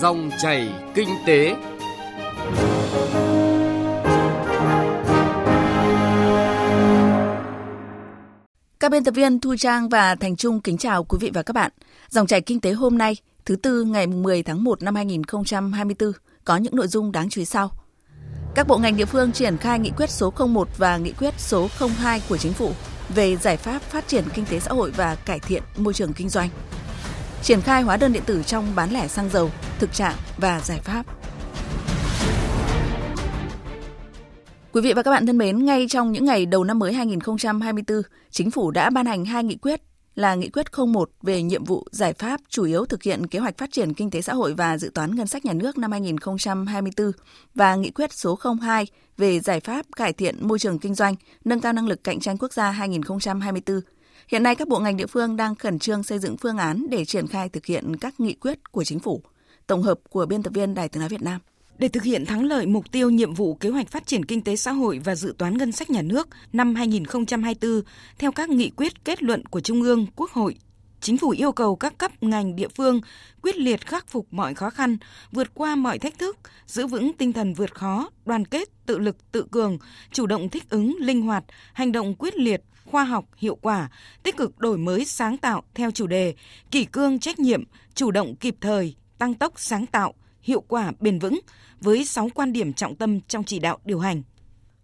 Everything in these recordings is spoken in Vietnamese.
Dòng chảy kinh tế. Các biên tập viên Thu Trang và Thành Trung kính chào quý vị và các bạn. Dòng chảy kinh tế hôm nay, thứ tư ngày 10 tháng 1 năm 2024 có những nội dung đáng chú ý sau. Các bộ ngành địa phương triển khai nghị quyết số 01 và nghị quyết số 02 của chính phủ về giải pháp phát triển kinh tế xã hội và cải thiện môi trường kinh doanh. Triển khai hóa đơn điện tử trong bán lẻ xăng dầu, thực trạng và giải pháp. Quý vị và các bạn thân mến, ngay trong những ngày đầu năm mới 2024, chính phủ đã ban hành hai nghị quyết là Nghị quyết 01 về nhiệm vụ giải pháp chủ yếu thực hiện kế hoạch phát triển kinh tế xã hội và dự toán ngân sách nhà nước năm 2024 và Nghị quyết số 02 về giải pháp cải thiện môi trường kinh doanh, nâng cao năng lực cạnh tranh quốc gia 2024. Hiện nay các bộ ngành địa phương đang khẩn trương xây dựng phương án để triển khai thực hiện các nghị quyết của chính phủ. Tổng hợp của biên tập viên Đài Tiếng nói Việt Nam. Để thực hiện thắng lợi mục tiêu nhiệm vụ kế hoạch phát triển kinh tế xã hội và dự toán ngân sách nhà nước năm 2024 theo các nghị quyết kết luận của Trung ương, Quốc hội, Chính phủ yêu cầu các cấp ngành địa phương quyết liệt khắc phục mọi khó khăn, vượt qua mọi thách thức, giữ vững tinh thần vượt khó, đoàn kết, tự lực, tự cường, chủ động thích ứng, linh hoạt, hành động quyết liệt, khoa học, hiệu quả, tích cực đổi mới sáng tạo theo chủ đề kỷ cương trách nhiệm, chủ động kịp thời, tăng tốc sáng tạo, hiệu quả bền vững với 6 quan điểm trọng tâm trong chỉ đạo điều hành.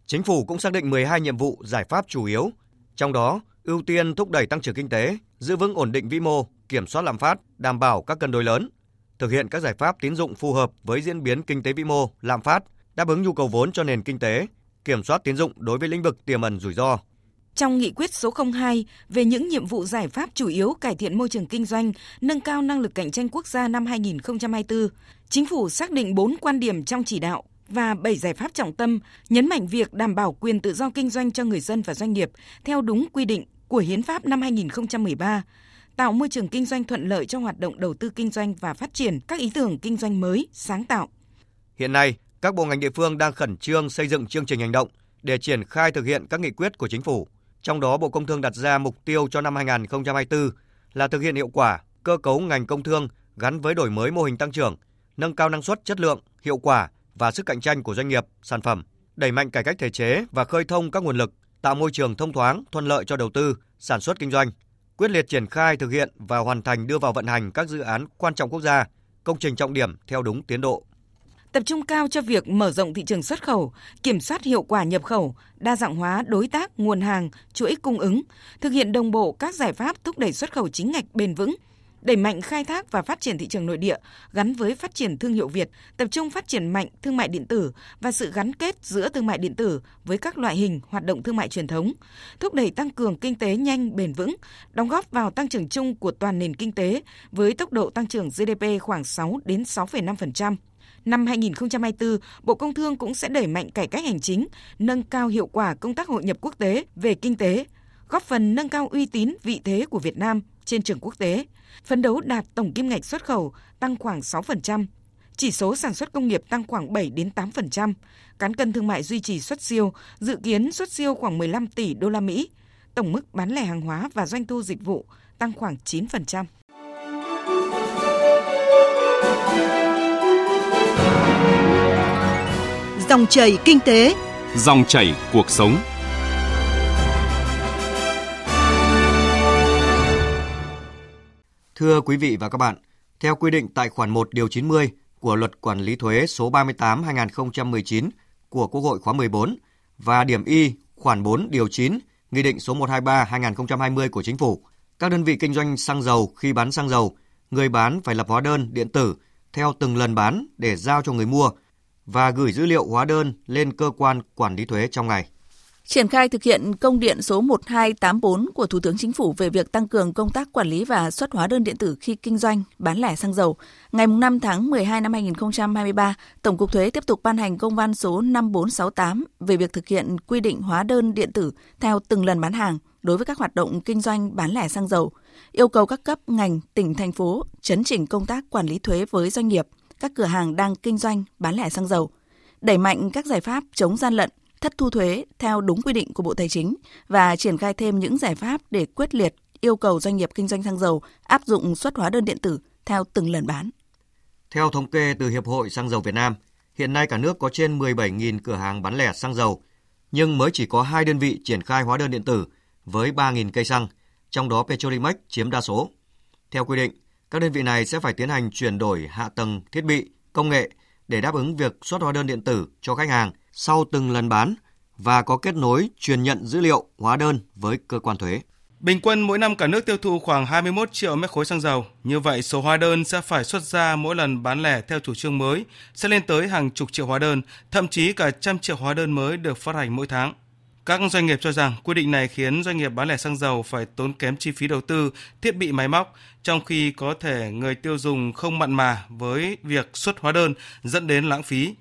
Chính phủ cũng xác định 12 nhiệm vụ giải pháp chủ yếu, trong đó ưu tiên thúc đẩy tăng trưởng kinh tế, giữ vững ổn định vĩ mô, kiểm soát lạm phát, đảm bảo các cân đối lớn, thực hiện các giải pháp tín dụng phù hợp với diễn biến kinh tế vĩ mô, lạm phát, đáp ứng nhu cầu vốn cho nền kinh tế, kiểm soát tín dụng đối với lĩnh vực tiềm ẩn rủi ro. Trong nghị quyết số 02 về những nhiệm vụ giải pháp chủ yếu cải thiện môi trường kinh doanh, nâng cao năng lực cạnh tranh quốc gia năm 2024, Chính phủ xác định 4 quan điểm trong chỉ đạo và 7 giải pháp trọng tâm, nhấn mạnh việc đảm bảo quyền tự do kinh doanh cho người dân và doanh nghiệp theo đúng quy định của Hiến pháp năm 2013, tạo môi trường kinh doanh thuận lợi cho hoạt động đầu tư kinh doanh và phát triển các ý tưởng kinh doanh mới, sáng tạo. Hiện nay, các bộ ngành địa phương đang khẩn trương xây dựng chương trình hành động để triển khai thực hiện các nghị quyết của chính phủ. Trong đó, Bộ Công Thương đặt ra mục tiêu cho năm 2024 là thực hiện hiệu quả cơ cấu ngành công thương gắn với đổi mới mô hình tăng trưởng, nâng cao năng suất, chất lượng, hiệu quả và sức cạnh tranh của doanh nghiệp, sản phẩm, đẩy mạnh cải cách thể chế và khơi thông các nguồn lực, tạo môi trường thông thoáng, thuận lợi cho đầu tư, sản xuất kinh doanh, quyết liệt triển khai thực hiện và hoàn thành đưa vào vận hành các dự án quan trọng quốc gia, công trình trọng điểm theo đúng tiến độ. Tập trung cao cho việc mở rộng thị trường xuất khẩu, kiểm soát hiệu quả nhập khẩu, đa dạng hóa đối tác, nguồn hàng, chuỗi cung ứng, thực hiện đồng bộ các giải pháp thúc đẩy xuất khẩu chính ngạch bền vững, đẩy mạnh khai thác và phát triển thị trường nội địa gắn với phát triển thương hiệu Việt, tập trung phát triển mạnh thương mại điện tử và sự gắn kết giữa thương mại điện tử với các loại hình hoạt động thương mại truyền thống, thúc đẩy tăng cường kinh tế nhanh bền vững, đóng góp vào tăng trưởng chung của toàn nền kinh tế với tốc độ tăng trưởng GDP khoảng 6 đến 6,5%. Năm 2024, Bộ Công Thương cũng sẽ đẩy mạnh cải cách hành chính, nâng cao hiệu quả công tác hội nhập quốc tế về kinh tế, góp phần nâng cao uy tín vị thế của Việt Nam trên trường quốc tế, phấn đấu đạt tổng kim ngạch xuất khẩu tăng khoảng 6%, chỉ số sản xuất công nghiệp tăng khoảng 7 đến 8%, cán cân thương mại duy trì xuất siêu, dự kiến xuất siêu khoảng 15 tỷ đô la Mỹ, tổng mức bán lẻ hàng hóa và doanh thu dịch vụ tăng khoảng 9%. Dòng chảy kinh tế, dòng chảy cuộc sống. Thưa quý vị và các bạn, theo quy định tại khoản 1 điều 90 của Luật Quản lý thuế số 38/2019 của Quốc hội khóa 14 và điểm Y khoản 4 điều 9 Nghị định số 123/2020 của Chính phủ, các đơn vị kinh doanh xăng dầu khi bán xăng dầu, người bán phải lập hóa đơn điện tử theo từng lần bán để giao cho người mua và gửi dữ liệu hóa đơn lên cơ quan quản lý thuế trong ngày. Triển khai thực hiện công điện số 1284 của Thủ tướng Chính phủ về việc tăng cường công tác quản lý và xuất hóa đơn điện tử khi kinh doanh, bán lẻ xăng dầu. Ngày 5 tháng 12 năm 2023, Tổng cục Thuế tiếp tục ban hành công văn số 5468 về việc thực hiện quy định hóa đơn điện tử theo từng lần bán hàng đối với các hoạt động kinh doanh bán lẻ xăng dầu, yêu cầu các cấp ngành, tỉnh, thành phố chấn chỉnh công tác quản lý thuế với doanh nghiệp, các cửa hàng đang kinh doanh bán lẻ xăng dầu, đẩy mạnh các giải pháp chống gian lận, thất thu thuế theo đúng quy định của Bộ Tài chính và triển khai thêm những giải pháp để quyết liệt yêu cầu doanh nghiệp kinh doanh xăng dầu áp dụng xuất hóa đơn điện tử theo từng lần bán. Theo thống kê từ Hiệp hội Xăng dầu Việt Nam, hiện nay cả nước có trên 17.000 cửa hàng bán lẻ xăng dầu, nhưng mới chỉ có hai đơn vị triển khai hóa đơn điện tử với 3.000 cây xăng, trong đó Petrolimex chiếm đa số. Theo quy định, các đơn vị này sẽ phải tiến hành chuyển đổi hạ tầng thiết bị, công nghệ để đáp ứng việc xuất hóa đơn điện tử cho khách hàng sau từng lần bán và có kết nối truyền nhận dữ liệu hóa đơn với cơ quan thuế. Bình quân mỗi năm cả nước tiêu thụ khoảng 21 triệu mét khối xăng dầu. Như vậy, số hóa đơn sẽ phải xuất ra mỗi lần bán lẻ theo chủ trương mới sẽ lên tới hàng chục triệu hóa đơn, thậm chí cả trăm triệu hóa đơn mới được phát hành mỗi tháng. Các doanh nghiệp cho rằng quy định này khiến doanh nghiệp bán lẻ xăng dầu phải tốn kém chi phí đầu tư, thiết bị máy móc, trong khi có thể người tiêu dùng không mặn mà với việc xuất hóa đơn dẫn đến lãng phí.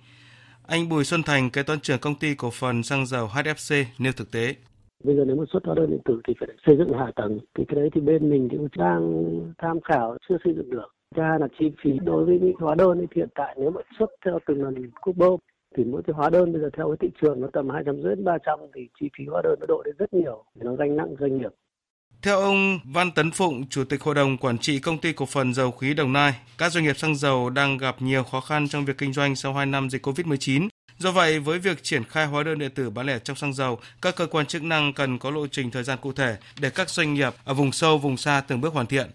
Anh Bùi Xuân Thành, kế toán trưởng công ty cổ phần xăng dầu HFC nêu thực tế. Bây giờ nếu mà xuất hóa đơn điện tử thì phải xây dựng hạ tầng. Thì cái đấy thì bên mình thì đang tham khảo chưa xây dựng được. Thứ là chi phí đối với những hóa đơn thì hiện tại nếu mà xuất theo từng lần cúp bơm thì mỗi cái hóa đơn bây giờ theo cái thị trường nó tầm hai trăm rưỡi ba trăm thì chi phí hóa đơn nó đội lên rất nhiều nó gánh nặng doanh nghiệp theo ông Văn Tấn Phụng, Chủ tịch Hội đồng Quản trị Công ty Cổ phần Dầu khí Đồng Nai, các doanh nghiệp xăng dầu đang gặp nhiều khó khăn trong việc kinh doanh sau 2 năm dịch COVID-19. Do vậy, với việc triển khai hóa đơn điện tử bán lẻ trong xăng dầu, các cơ quan chức năng cần có lộ trình thời gian cụ thể để các doanh nghiệp ở vùng sâu, vùng xa từng bước hoàn thiện.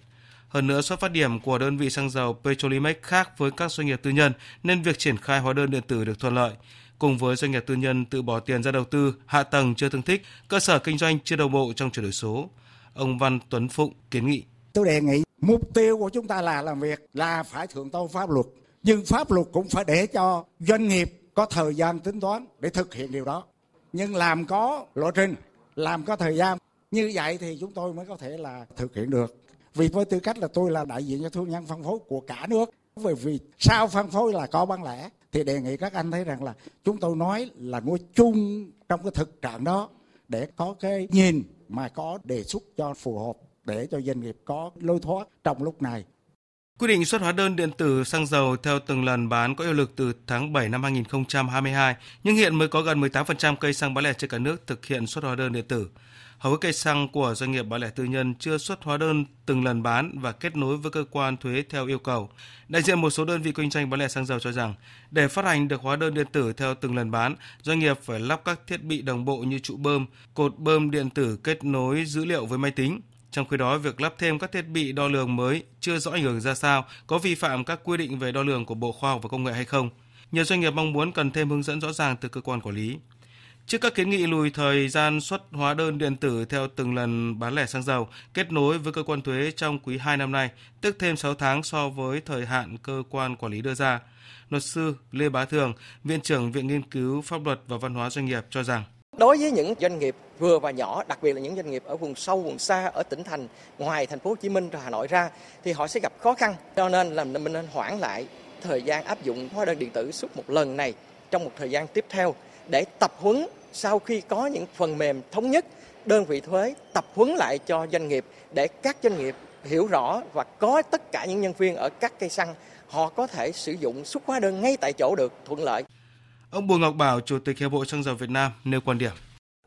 Hơn nữa, xuất phát điểm của đơn vị xăng dầu Petrolimex khác với các doanh nghiệp tư nhân nên việc triển khai hóa đơn điện tử được thuận lợi. Cùng với doanh nghiệp tư nhân tự bỏ tiền ra đầu tư, hạ tầng chưa tương thích, cơ sở kinh doanh chưa đồng bộ trong chuyển đổi số. Ông Văn Tuấn Phụng kiến nghị. Tôi đề nghị mục tiêu của chúng ta là làm việc là phải thượng tôn pháp luật. Nhưng pháp luật cũng phải để cho doanh nghiệp có thời gian tính toán để thực hiện điều đó. Nhưng làm có lộ trình, làm có thời gian. Như vậy thì chúng tôi mới có thể là thực hiện được vì với tư cách là tôi là đại diện cho thương nhân phân phối của cả nước bởi vì sao phân phối là có bán lẻ, thì đề nghị các anh thấy rằng là chúng tôi nói là nói chung trong cái thực trạng đó để có cái nhìn mà có đề xuất cho phù hợp để cho doanh nghiệp có lối thoát trong lúc này. Quy định xuất hóa đơn điện tử xăng dầu theo từng lần bán có hiệu lực từ tháng 7 năm 2022, nhưng hiện mới có gần 18% cây xăng bán lẻ trên cả nước thực hiện xuất hóa đơn điện tử hầu hết cây xăng của doanh nghiệp bán lẻ tư nhân chưa xuất hóa đơn từng lần bán và kết nối với cơ quan thuế theo yêu cầu. Đại diện một số đơn vị kinh doanh bán lẻ xăng dầu cho rằng, để phát hành được hóa đơn điện tử theo từng lần bán, doanh nghiệp phải lắp các thiết bị đồng bộ như trụ bơm, cột bơm điện tử kết nối dữ liệu với máy tính. Trong khi đó, việc lắp thêm các thiết bị đo lường mới chưa rõ ảnh hưởng ra sao, có vi phạm các quy định về đo lường của Bộ Khoa học và Công nghệ hay không. Nhiều doanh nghiệp mong muốn cần thêm hướng dẫn rõ ràng từ cơ quan quản lý. Trước các kiến nghị lùi thời gian xuất hóa đơn điện tử theo từng lần bán lẻ xăng dầu kết nối với cơ quan thuế trong quý 2 năm nay, tức thêm 6 tháng so với thời hạn cơ quan quản lý đưa ra. Luật sư Lê Bá Thường, Viện trưởng Viện Nghiên cứu Pháp luật và Văn hóa Doanh nghiệp cho rằng Đối với những doanh nghiệp vừa và nhỏ, đặc biệt là những doanh nghiệp ở vùng sâu, vùng xa, ở tỉnh thành ngoài thành phố Hồ Chí Minh và Hà Nội ra thì họ sẽ gặp khó khăn. Cho nên là mình nên hoãn lại thời gian áp dụng hóa đơn điện tử suốt một lần này trong một thời gian tiếp theo để tập huấn sau khi có những phần mềm thống nhất đơn vị thuế tập huấn lại cho doanh nghiệp để các doanh nghiệp hiểu rõ và có tất cả những nhân viên ở các cây xăng họ có thể sử dụng xuất hóa đơn ngay tại chỗ được thuận lợi. Ông Bùi Ngọc Bảo, Chủ tịch Hiệp hội Xăng dầu Việt Nam nêu quan điểm.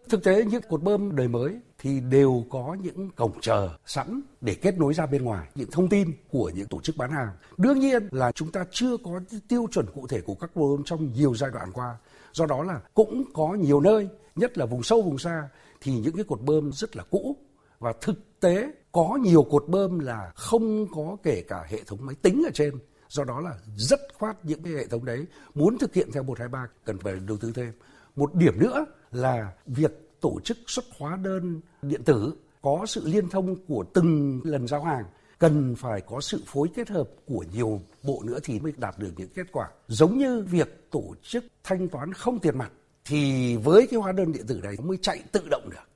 Thực tế những cột bơm đời mới thì đều có những cổng chờ sẵn để kết nối ra bên ngoài những thông tin của những tổ chức bán hàng. Đương nhiên là chúng ta chưa có tiêu chuẩn cụ thể của các bơm trong nhiều giai đoạn qua do đó là cũng có nhiều nơi nhất là vùng sâu vùng xa thì những cái cột bơm rất là cũ và thực tế có nhiều cột bơm là không có kể cả hệ thống máy tính ở trên do đó là rất khoát những cái hệ thống đấy muốn thực hiện theo 123 cần phải đầu tư thêm một điểm nữa là việc tổ chức xuất hóa đơn điện tử có sự liên thông của từng lần giao hàng, cần phải có sự phối kết hợp của nhiều bộ nữa thì mới đạt được những kết quả. Giống như việc tổ chức thanh toán không tiền mặt thì với cái hóa đơn điện tử này mới chạy tự động được.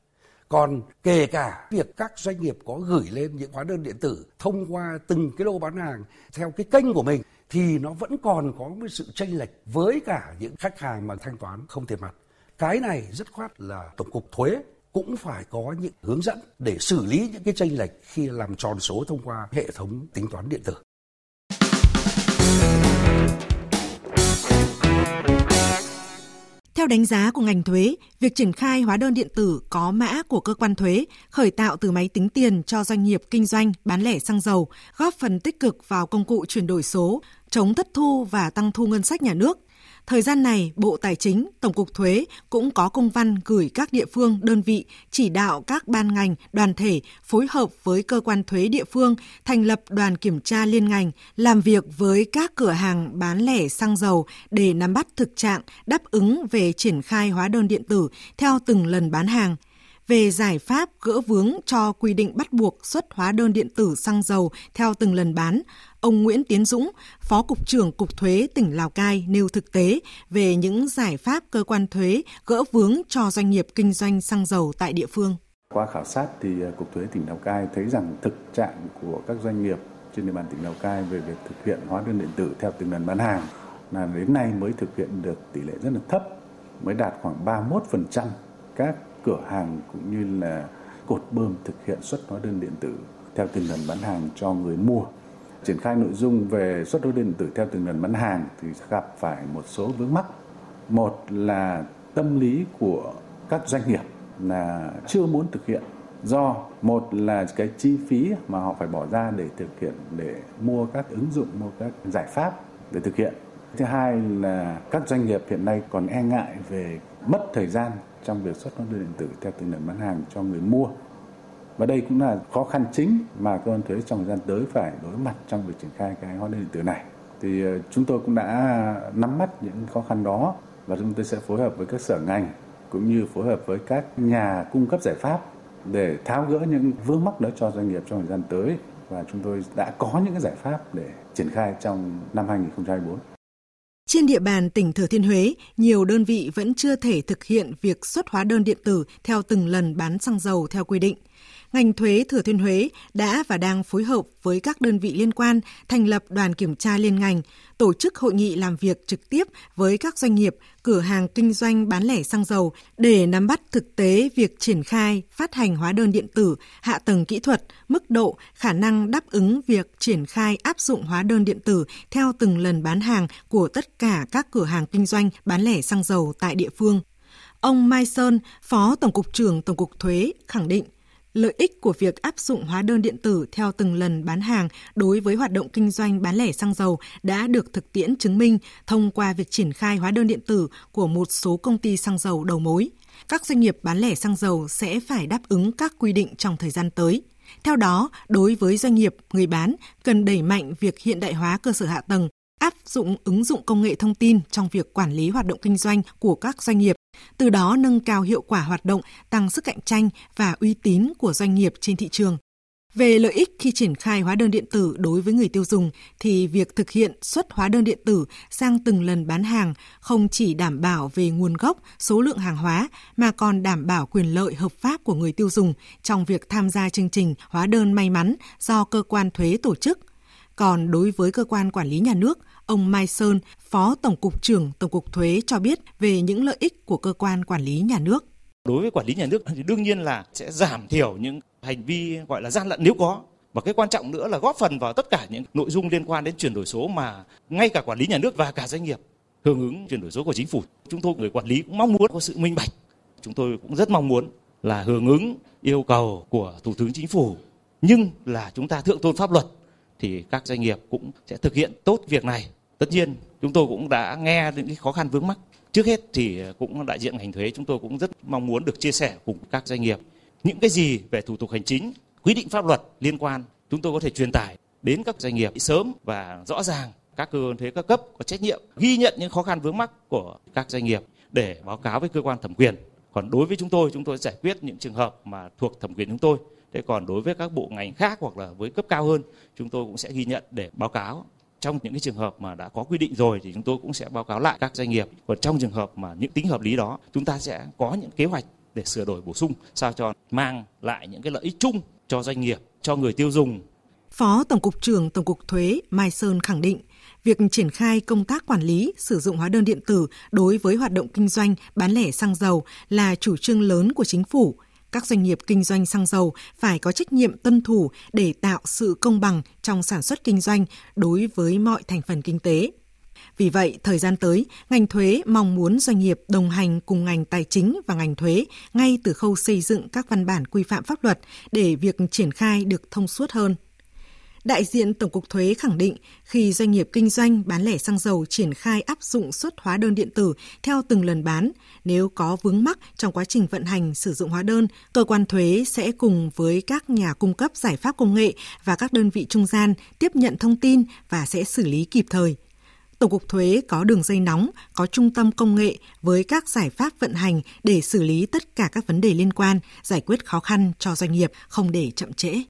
Còn kể cả việc các doanh nghiệp có gửi lên những hóa đơn điện tử thông qua từng cái lô bán hàng theo cái kênh của mình, thì nó vẫn còn có một sự chênh lệch với cả những khách hàng mà thanh toán không tiền mặt. Cái này rất khoát là Tổng cục Thuế cũng phải có những hướng dẫn để xử lý những cái tranh lệch khi làm tròn số thông qua hệ thống tính toán điện tử. Theo đánh giá của ngành thuế, việc triển khai hóa đơn điện tử có mã của cơ quan thuế, khởi tạo từ máy tính tiền cho doanh nghiệp kinh doanh bán lẻ xăng dầu, góp phần tích cực vào công cụ chuyển đổi số, chống thất thu và tăng thu ngân sách nhà nước. Thời gian này, Bộ Tài chính, Tổng cục Thuế cũng có công văn gửi các địa phương, đơn vị chỉ đạo các ban ngành, đoàn thể phối hợp với cơ quan thuế địa phương thành lập đoàn kiểm tra liên ngành, làm việc với các cửa hàng bán lẻ xăng dầu để nắm bắt thực trạng, đáp ứng về triển khai hóa đơn điện tử theo từng lần bán hàng về giải pháp gỡ vướng cho quy định bắt buộc xuất hóa đơn điện tử xăng dầu theo từng lần bán, ông Nguyễn Tiến Dũng, Phó Cục trưởng Cục Thuế tỉnh Lào Cai nêu thực tế về những giải pháp cơ quan thuế gỡ vướng cho doanh nghiệp kinh doanh xăng dầu tại địa phương. Qua khảo sát thì à, Cục Thuế tỉnh Lào Cai thấy rằng thực trạng của các doanh nghiệp trên địa bàn tỉnh Lào Cai về việc thực hiện hóa đơn điện tử theo từng lần bán hàng là đến nay mới thực hiện được tỷ lệ rất là thấp, mới đạt khoảng 31% các cửa hàng cũng như là cột bơm thực hiện xuất hóa đơn điện tử theo từng lần bán hàng cho người mua. Triển khai nội dung về xuất hóa đơn điện tử theo từng lần bán hàng thì gặp phải một số vướng mắc. Một là tâm lý của các doanh nghiệp là chưa muốn thực hiện do một là cái chi phí mà họ phải bỏ ra để thực hiện, để mua các ứng dụng, mua các giải pháp để thực hiện thứ hai là các doanh nghiệp hiện nay còn e ngại về mất thời gian trong việc xuất hóa đơn điện tử theo từng lần bán hàng cho người mua. Và đây cũng là khó khăn chính mà cơ quan thuế trong thời gian tới phải đối mặt trong việc triển khai cái hóa đơn điện tử này. Thì ờ, chúng tôi cũng đã nắm bắt những khó khăn đó và chúng tôi sẽ phối hợp với các sở ngành cũng như phối hợp với các nhà cung cấp giải pháp để tháo gỡ những vướng mắc đó cho doanh nghiệp trong thời gian tới và chúng tôi đã có những cái giải pháp để triển khai trong năm 2024. Trên địa bàn tỉnh Thừa Thiên Huế, nhiều đơn vị vẫn chưa thể thực hiện việc xuất hóa đơn điện tử theo từng lần bán xăng dầu theo quy định ngành thuế Thừa Thiên Huế đã và đang phối hợp với các đơn vị liên quan thành lập đoàn kiểm tra liên ngành, tổ chức hội nghị làm việc trực tiếp với các doanh nghiệp, cửa hàng kinh doanh bán lẻ xăng dầu để nắm bắt thực tế việc triển khai, phát hành hóa đơn điện tử, hạ tầng kỹ thuật, mức độ, khả năng đáp ứng việc triển khai áp dụng hóa đơn điện tử theo từng lần bán hàng của tất cả các cửa hàng kinh doanh bán lẻ xăng dầu tại địa phương. Ông Mai Sơn, Phó Tổng cục trưởng Tổng cục Thuế khẳng định lợi ích của việc áp dụng hóa đơn điện tử theo từng lần bán hàng đối với hoạt động kinh doanh bán lẻ xăng dầu đã được thực tiễn chứng minh thông qua việc triển khai hóa đơn điện tử của một số công ty xăng dầu đầu mối. Các doanh nghiệp bán lẻ xăng dầu sẽ phải đáp ứng các quy định trong thời gian tới. Theo đó, đối với doanh nghiệp, người bán cần đẩy mạnh việc hiện đại hóa cơ sở hạ tầng, áp dụng ứng dụng công nghệ thông tin trong việc quản lý hoạt động kinh doanh của các doanh nghiệp từ đó nâng cao hiệu quả hoạt động, tăng sức cạnh tranh và uy tín của doanh nghiệp trên thị trường. Về lợi ích khi triển khai hóa đơn điện tử đối với người tiêu dùng thì việc thực hiện xuất hóa đơn điện tử sang từng lần bán hàng không chỉ đảm bảo về nguồn gốc, số lượng hàng hóa mà còn đảm bảo quyền lợi hợp pháp của người tiêu dùng trong việc tham gia chương trình hóa đơn may mắn do cơ quan thuế tổ chức. Còn đối với cơ quan quản lý nhà nước, Ông Mai Sơn, Phó Tổng cục trưởng Tổng cục Thuế cho biết về những lợi ích của cơ quan quản lý nhà nước. Đối với quản lý nhà nước thì đương nhiên là sẽ giảm thiểu những hành vi gọi là gian lận nếu có. Và cái quan trọng nữa là góp phần vào tất cả những nội dung liên quan đến chuyển đổi số mà ngay cả quản lý nhà nước và cả doanh nghiệp hưởng ứng chuyển đổi số của chính phủ. Chúng tôi người quản lý cũng mong muốn có sự minh bạch. Chúng tôi cũng rất mong muốn là hưởng ứng yêu cầu của Thủ tướng Chính phủ nhưng là chúng ta thượng tôn pháp luật thì các doanh nghiệp cũng sẽ thực hiện tốt việc này. Tất nhiên, chúng tôi cũng đã nghe những cái khó khăn vướng mắc. Trước hết thì cũng đại diện ngành thuế chúng tôi cũng rất mong muốn được chia sẻ cùng các doanh nghiệp những cái gì về thủ tục hành chính, quy định pháp luật liên quan chúng tôi có thể truyền tải đến các doanh nghiệp sớm và rõ ràng các cơ quan thuế các cấp có trách nhiệm ghi nhận những khó khăn vướng mắc của các doanh nghiệp để báo cáo với cơ quan thẩm quyền. Còn đối với chúng tôi, chúng tôi giải quyết những trường hợp mà thuộc thẩm quyền chúng tôi thế còn đối với các bộ ngành khác hoặc là với cấp cao hơn chúng tôi cũng sẽ ghi nhận để báo cáo. Trong những cái trường hợp mà đã có quy định rồi thì chúng tôi cũng sẽ báo cáo lại các doanh nghiệp. Còn trong trường hợp mà những tính hợp lý đó chúng ta sẽ có những kế hoạch để sửa đổi bổ sung sao cho mang lại những cái lợi ích chung cho doanh nghiệp cho người tiêu dùng. Phó Tổng cục trưởng Tổng cục Thuế Mai Sơn khẳng định, việc triển khai công tác quản lý sử dụng hóa đơn điện tử đối với hoạt động kinh doanh bán lẻ xăng dầu là chủ trương lớn của chính phủ các doanh nghiệp kinh doanh xăng dầu phải có trách nhiệm tuân thủ để tạo sự công bằng trong sản xuất kinh doanh đối với mọi thành phần kinh tế. Vì vậy, thời gian tới, ngành thuế mong muốn doanh nghiệp đồng hành cùng ngành tài chính và ngành thuế ngay từ khâu xây dựng các văn bản quy phạm pháp luật để việc triển khai được thông suốt hơn. Đại diện Tổng cục Thuế khẳng định khi doanh nghiệp kinh doanh bán lẻ xăng dầu triển khai áp dụng xuất hóa đơn điện tử theo từng lần bán, nếu có vướng mắc trong quá trình vận hành sử dụng hóa đơn, cơ quan thuế sẽ cùng với các nhà cung cấp giải pháp công nghệ và các đơn vị trung gian tiếp nhận thông tin và sẽ xử lý kịp thời. Tổng cục Thuế có đường dây nóng, có trung tâm công nghệ với các giải pháp vận hành để xử lý tất cả các vấn đề liên quan, giải quyết khó khăn cho doanh nghiệp không để chậm trễ.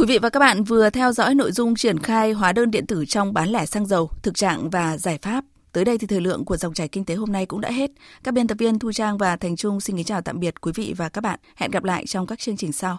Quý vị và các bạn vừa theo dõi nội dung triển khai hóa đơn điện tử trong bán lẻ xăng dầu, thực trạng và giải pháp. Tới đây thì thời lượng của dòng chảy kinh tế hôm nay cũng đã hết. Các biên tập viên Thu Trang và Thành Trung xin kính chào tạm biệt quý vị và các bạn. Hẹn gặp lại trong các chương trình sau.